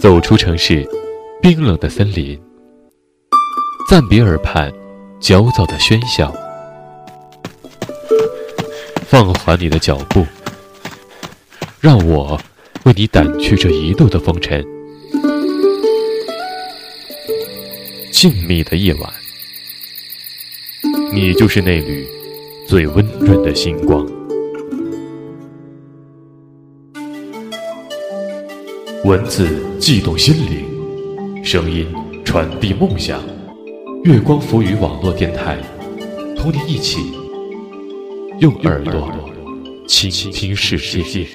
走出城市，冰冷的森林，暂别耳畔焦躁的喧嚣，放缓你的脚步，让我为你掸去这一路的风尘。静谧的夜晚，你就是那缕最温润的星光。文字悸动心灵，声音传递梦想。月光浮语网络电台，同你一起用耳朵倾听世界。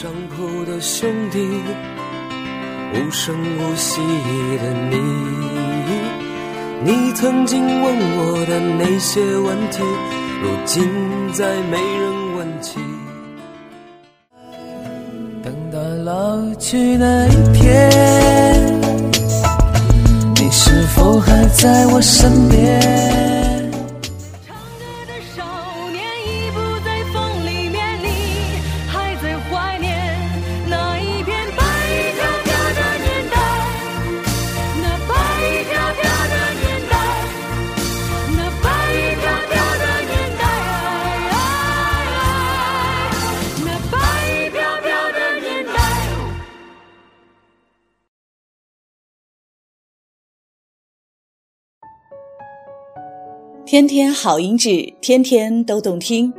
伤口的兄弟，无声无息的你。你曾经问我的那些问题，如今再没人问起。等到老去那一天，你是否还在我身边？天天好音质，天天都动听。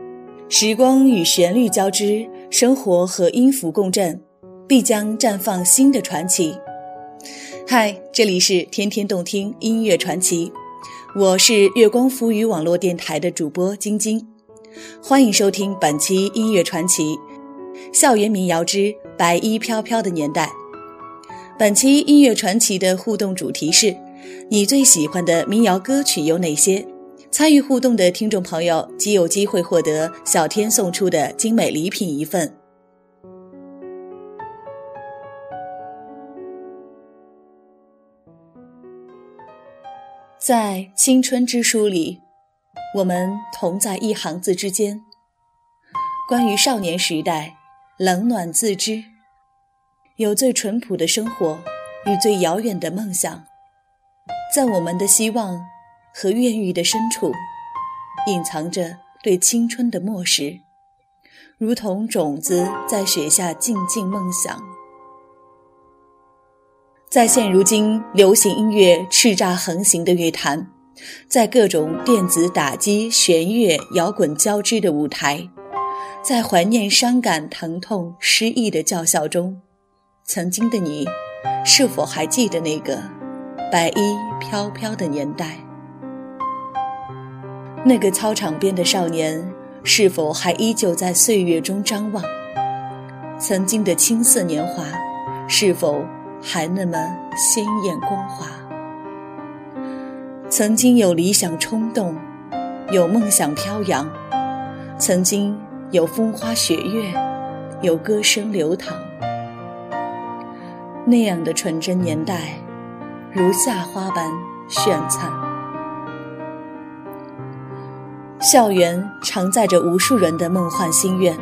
时光与旋律交织，生活和音符共振，必将绽放新的传奇。嗨，这里是天天动听音乐传奇，我是月光浮语网络电台的主播晶晶，欢迎收听本期音乐传奇《校园民谣之白衣飘飘的年代》。本期音乐传奇的互动主题是：你最喜欢的民谣歌曲有哪些？参与互动的听众朋友即有机会获得小天送出的精美礼品一份。在《青春之书》里，我们同在一行字之间。关于少年时代，冷暖自知，有最淳朴的生活与最遥远的梦想，在我们的希望。和怨欲的深处，隐藏着对青春的漠视，如同种子在雪下静静梦想。在现如今流行音乐叱咤横行的乐坛，在各种电子打击、弦乐、摇滚交织的舞台，在怀念、伤感、疼痛、失意的叫嚣中，曾经的你，是否还记得那个白衣飘飘的年代？那个操场边的少年，是否还依旧在岁月中张望？曾经的青涩年华，是否还那么鲜艳光滑？曾经有理想冲动，有梦想飘扬，曾经有风花雪月，有歌声流淌。那样的纯真年代，如夏花般绚灿。校园承载着无数人的梦幻心愿，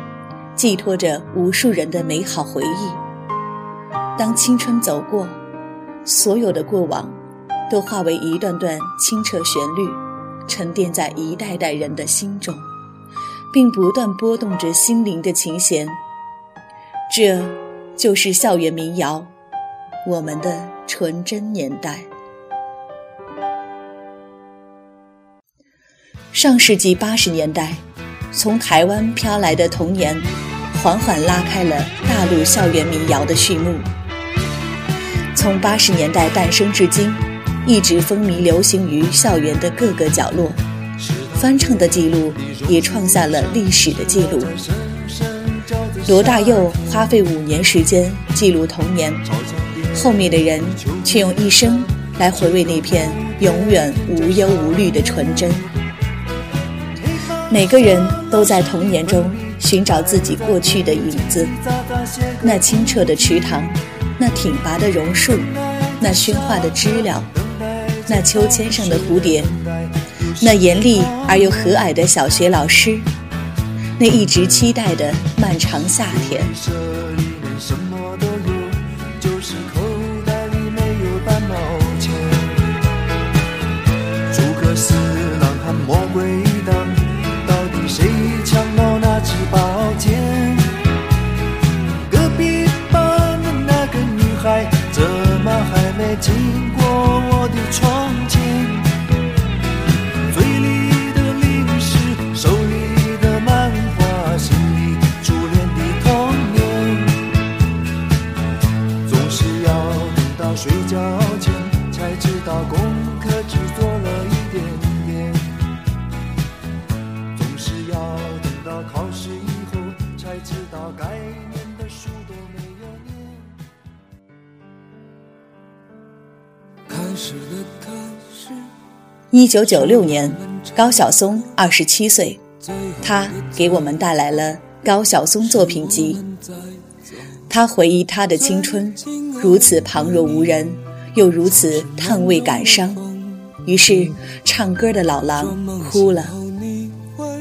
寄托着无数人的美好回忆。当青春走过，所有的过往，都化为一段段清澈旋律，沉淀在一代代人的心中，并不断拨动着心灵的琴弦。这，就是校园民谣，我们的纯真年代。上世纪八十年代，从台湾飘来的童年，缓缓拉开了大陆校园民谣的序幕。从八十年代诞生至今，一直风靡流行于校园的各个角落，翻唱的记录也创下了历史的记录。罗大佑花费五年时间记录童年，后面的人却用一生来回味那片永远无忧无虑的纯真。每个人都在童年中寻找自己过去的影子，那清澈的池塘，那挺拔的榕树，那喧哗的知了，那秋千上的蝴蝶，那严厉而又和蔼的小学老师。那一直期待的漫长夏天。一九九六年，高晓松二十七岁，他给我们带来了高晓松作品集。他回忆他的青春，如此旁若无人，又如此叹味感伤。于是，唱歌的老狼哭了。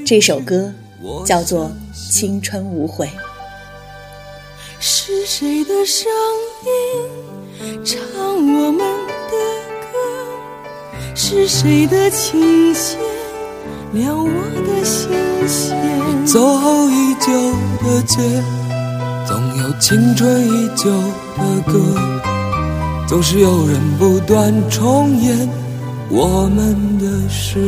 这首歌叫做《青春无悔》。是谁的声音唱我们？是谁的琴弦撩我的心弦？走后已久的街，总有青春已久的歌，总是有人不断重演我们的事。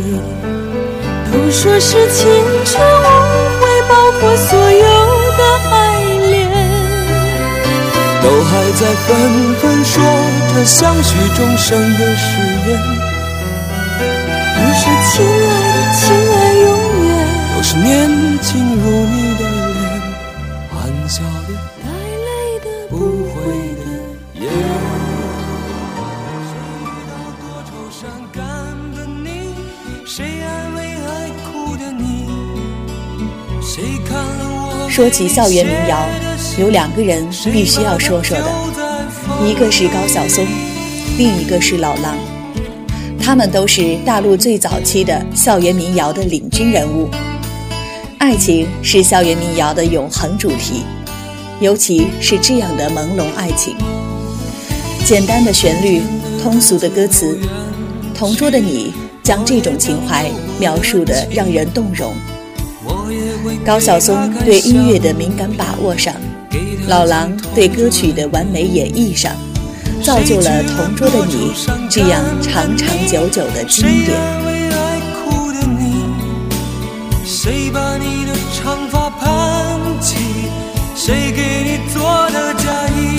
都说是青春无悔，包括所有的爱恋。都还在纷纷说着相许终生的誓言，亲爱的，亲爱永远，都是年轻如你的脸，含笑的带泪的不悔悔的的。眼。多愁善感的你，谁安慰爱哭的你？谁看了我说起校园民谣，有两个人必须要说说的，一个是高晓松，另一个是老狼。他们都是大陆最早期的校园民谣的领军人物。爱情是校园民谣的永恒主题，尤其是这样的朦胧爱情。简单的旋律，通俗的歌词，同桌的你将这种情怀描述得让人动容。高晓松对音乐的敏感把握上，老狼对歌曲的完美演绎上，造就了《同桌的你》这样长长久久的经谁典。安慰爱哭的你？谁把你的长发盘起？谁给你做的嫁衣？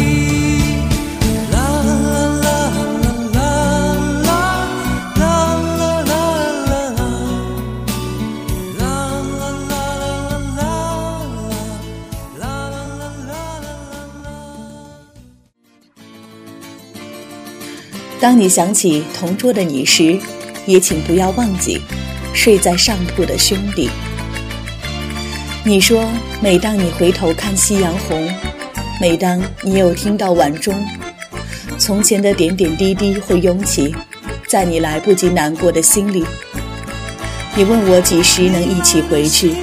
当你想起同桌的你时，也请不要忘记睡在上铺的兄弟。你说，每当你回头看夕阳红，每当你又听到晚钟，从前的点点滴滴会涌起，在你来不及难过的心里。你问我几时能一起回去，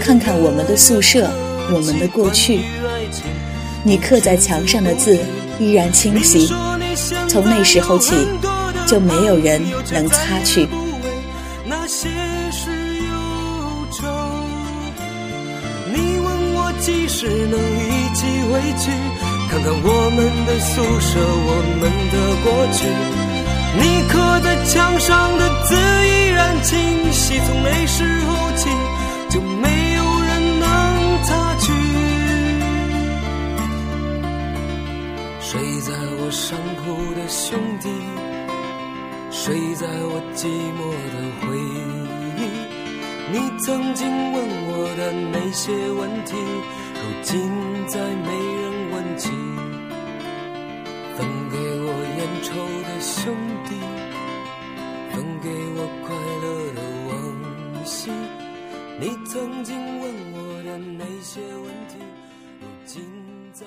看看我们的宿舍，我们的过去。你刻在墙上的字依然清晰，从那时候起，就没有人能擦去。那些是忧愁。你问我几时能一起回去，看看我们的宿舍，我们的过去。你刻在墙上的字依然清晰，从那时候起，就没睡在我伤口的兄弟，睡在我寂寞的回忆。你曾经问我的那些问题，如今再没人问起。分给我烟抽的兄弟，分给我快乐的往昔。你曾经问我的那些问题，如今再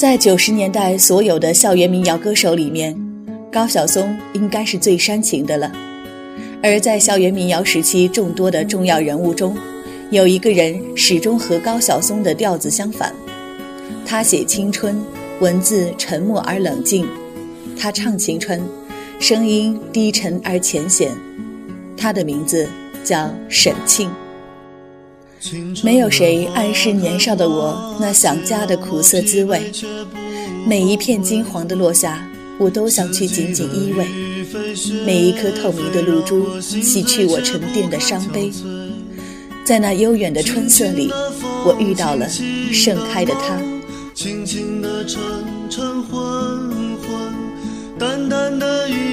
在九十年代所有的校园民谣歌手里面，高晓松应该是最煽情的了。而在校园民谣时期众多的重要人物中，有一个人始终和高晓松的调子相反。他写青春，文字沉默而冷静；他唱青春，声音低沉而浅显。他的名字叫沈庆。没有谁暗示年少的我那想家的苦涩滋味。每一片金黄的落下，我都想去紧紧依偎。每一颗透明的露珠，洗去我沉淀的伤悲。在那悠远的春色里，我遇到了盛开的他。轻轻的沉沉昏昏，淡淡的云，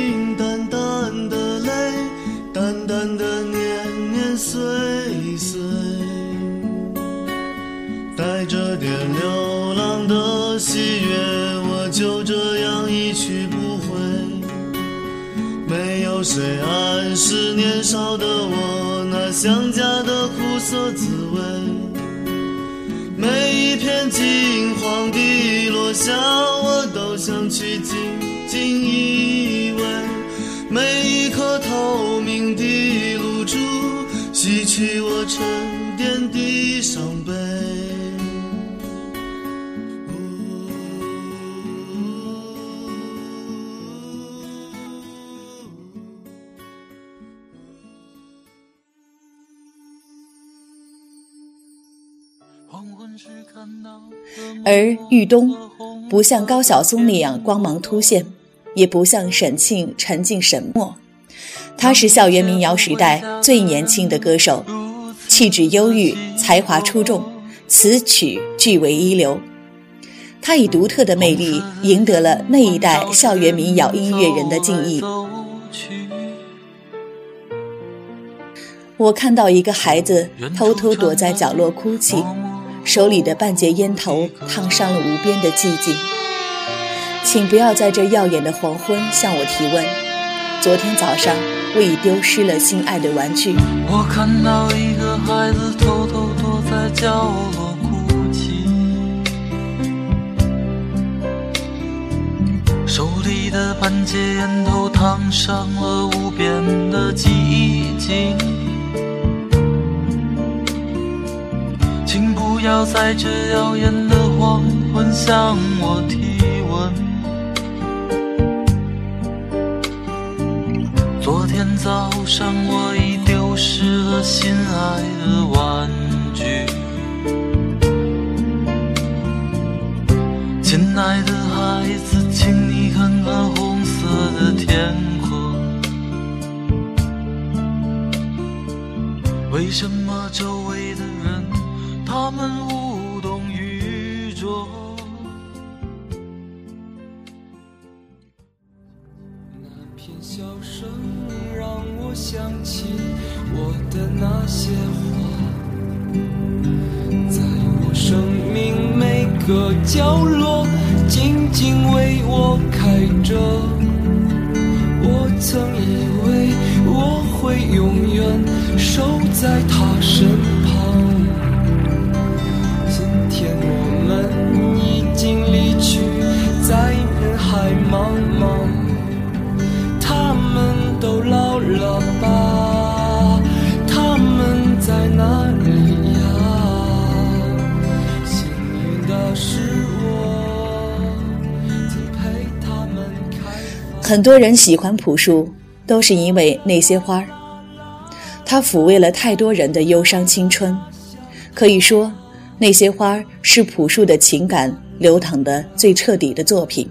最暗是年少的我那想家的苦涩滋味。每一片金黄的落下，我都想去紧紧依偎。每一颗透明的露珠，洗去我尘而玉东不像高晓松那样光芒突现，也不像沈庆沉静沈默，他是校园民谣时代最年轻的歌手，气质忧郁，才华出众，词曲俱为一流。他以独特的魅力赢得了那一代校园民谣音乐人的敬意。我看到一个孩子偷偷躲在角落哭泣。手里的半截烟头烫伤了无边的寂静。请不要在这耀眼的黄昏向我提问。昨天早上我已丢失了心爱的玩具。我看到一个孩子偷偷躲在角落哭泣，手里的半截烟头烫伤了无边的寂静。不要在这耀眼的黄昏向我提问。昨天早上我已丢失了心爱的玩具。亲爱的孩子，请你看看红色的天空。为什么周围？他们无动于衷。那片笑声让我想起我的那些话，在我生命每个角落静静为我开着。我曾以为我会永远守在他身旁。很多人喜欢朴树，都是因为那些花儿。它抚慰了太多人的忧伤青春，可以说，那些花儿是朴树的情感。流淌的最彻底的作品，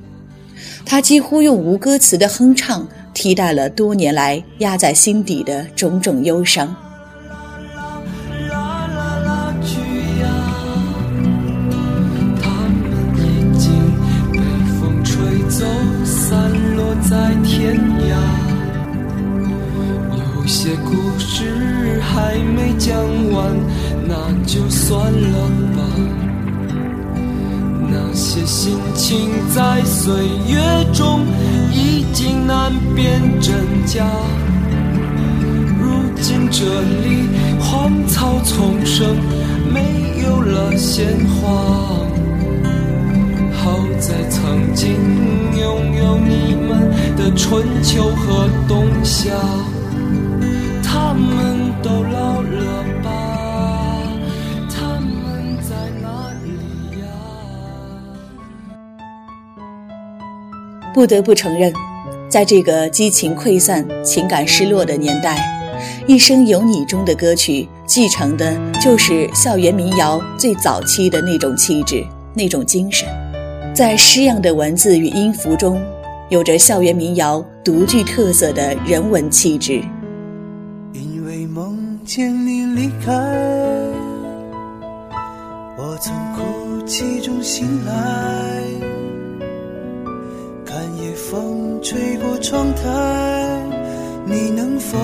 他几乎用无歌词的哼唱替代了多年来压在心底的种种忧伤。在天涯。有些故事还没讲完，那就算了吧。那些心情在岁月中已经难辨真假。如今这里荒草丛生，没有了鲜花。好在曾经拥有你的春秋和冬夏，他们都老了吧？他们在哪里呀？不得不承认，在这个激情溃散、情感失落的年代，《一生有你》中的歌曲继承的就是校园民谣最早期的那种气质、那种精神，在诗样的文字与音符中，有着校园民谣独具特色的人文气质。因为梦见你离开，我从哭泣中醒来，看夜风吹过窗台，你能否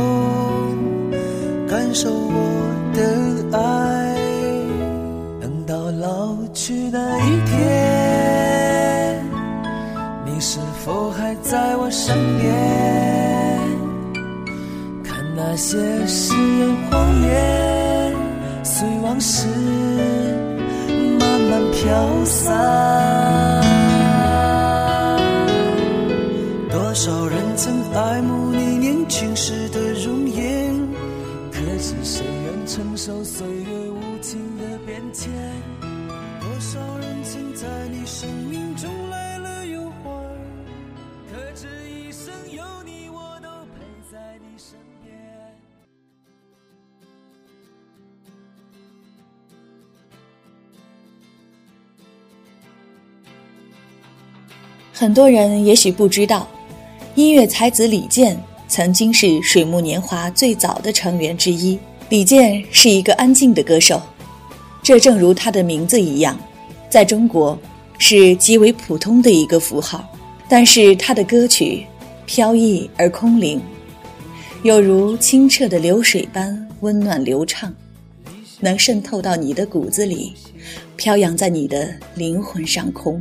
感受我的爱？身边？看那些誓言谎言，随往事慢慢飘散。多少人曾爱慕你年轻时的容颜，可是谁愿承受岁月无情的变迁？多少人曾在你生命中很多人也许不知道，音乐才子李健曾经是水木年华最早的成员之一。李健是一个安静的歌手，这正如他的名字一样，在中国是极为普通的一个符号。但是他的歌曲飘逸而空灵，有如清澈的流水般温暖流畅，能渗透到你的骨子里，飘扬在你的灵魂上空。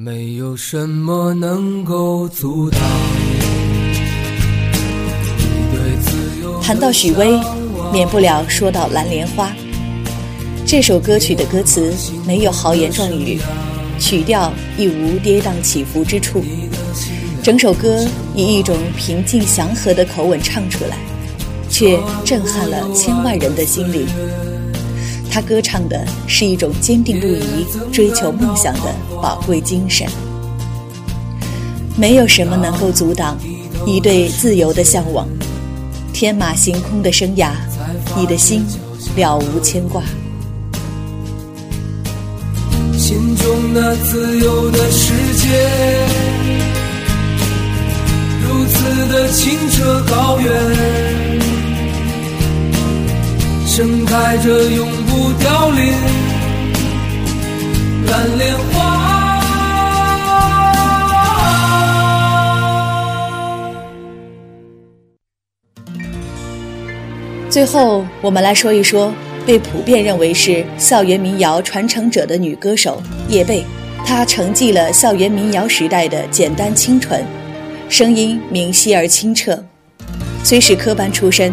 没有什么能够阻挡你对自由的谈到许巍，免不了说到《蓝莲花》这首歌曲的歌词没有豪言壮语，曲调亦无跌宕起伏之处，整首歌以一种平静祥和的口吻唱出来，却震撼了千万人的心灵。他歌唱的是一种坚定不移追求梦想的宝贵精神。没有什么能够阻挡你对自由的向往，天马行空的生涯，你的心了无牵挂。心中那自由的世界，如此的清澈高远，盛开着永不凋零蓝莲花。最后，我们来说一说被普遍认为是校园民谣传承者的女歌手叶蓓。她承继了校园民谣时代的简单清纯，声音明晰而清澈。虽是科班出身，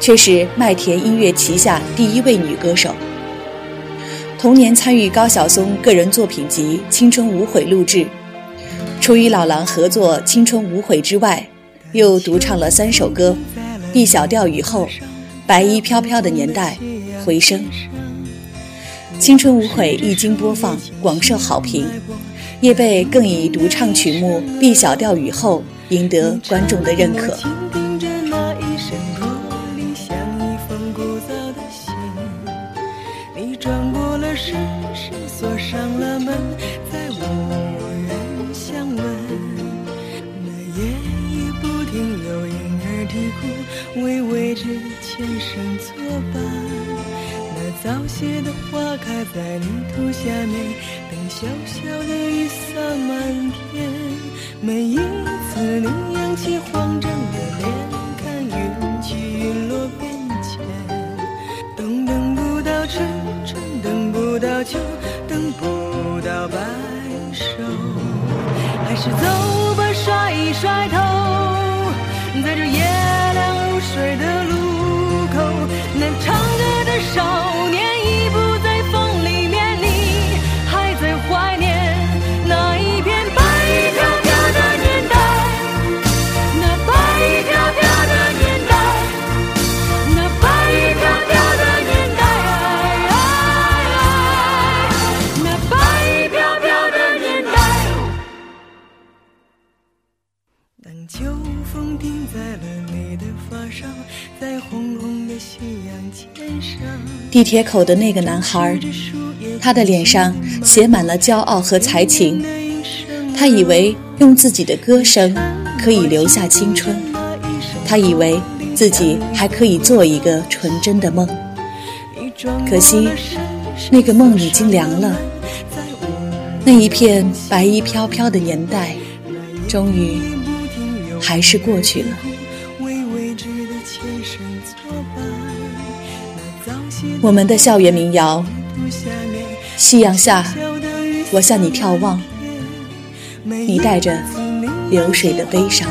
却是麦田音乐旗下第一位女歌手。同年参与高晓松个人作品集《青春无悔》录制，除与老狼合作《青春无悔》之外，又独唱了三首歌，《B 小调雨后》。白衣飘飘的年代，回声，青春无悔一经播放，广受好评。叶蓓更以独唱曲目《B 小调雨后》赢得观众的认可。手，还是走吧，甩一甩头，在这夜凉如。水的路口，那唱歌的少年。地铁口的那个男孩，他的脸上写满了骄傲和才情。他以为用自己的歌声可以留下青春，他以为自己还可以做一个纯真的梦。可惜，那个梦已经凉了。那一片白衣飘飘的年代，终于还是过去了。我们的校园民谣，夕阳下，我向你眺望，你带着流水的悲伤。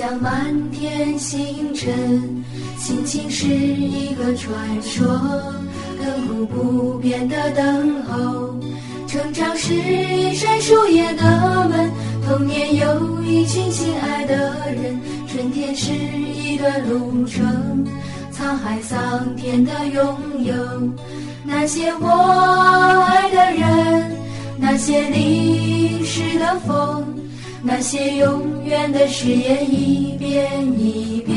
像满天星辰，心情是一个传说，亘古不变的等候。成长是一扇树叶的门，童年有一群心爱的人，春天是一段路程，沧海桑田的拥有，那些我爱的人。那些淋湿的风，那些永远的誓言，一遍一遍。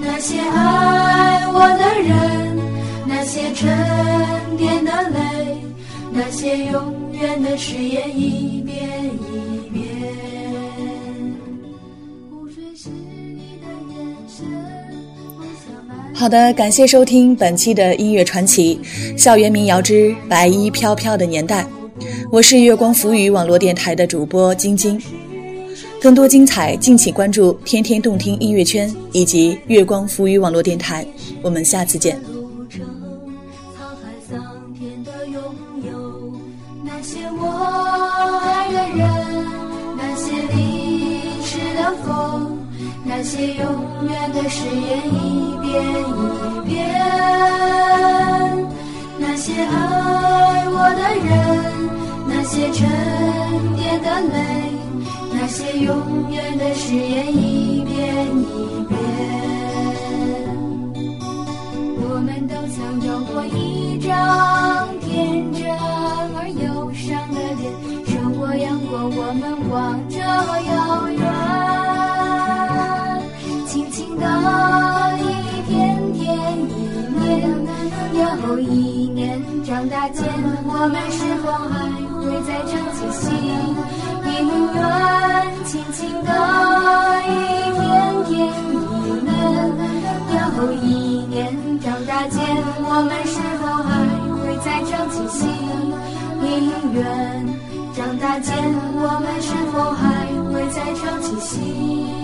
那些爱我的人，那些沉淀的泪，那些永远的誓言，一遍一遍。好的，感谢收听本期的音乐传奇《校园民谣之白衣飘飘的年代》，我是月光浮语网络电台的主播晶晶。更多精彩，敬请关注天天动听音乐圈以及月光浮语网络电台。我们下次见。那些我爱的人，那些淋湿的风，那些永远的誓言一遍一遍。那些爱我的人，那些沉淀的泪。那些永远的誓言一遍一遍，我们都曾有过一张天真而忧伤的脸，受过阳光，我们望着遥远，轻轻的一天天一年又一年，长大间，我们是否还会再唱起心？永远，轻轻的一天天一年又一年，长大间我们是否还会再唱起心姻缘？长大间我们是否还会再唱起心？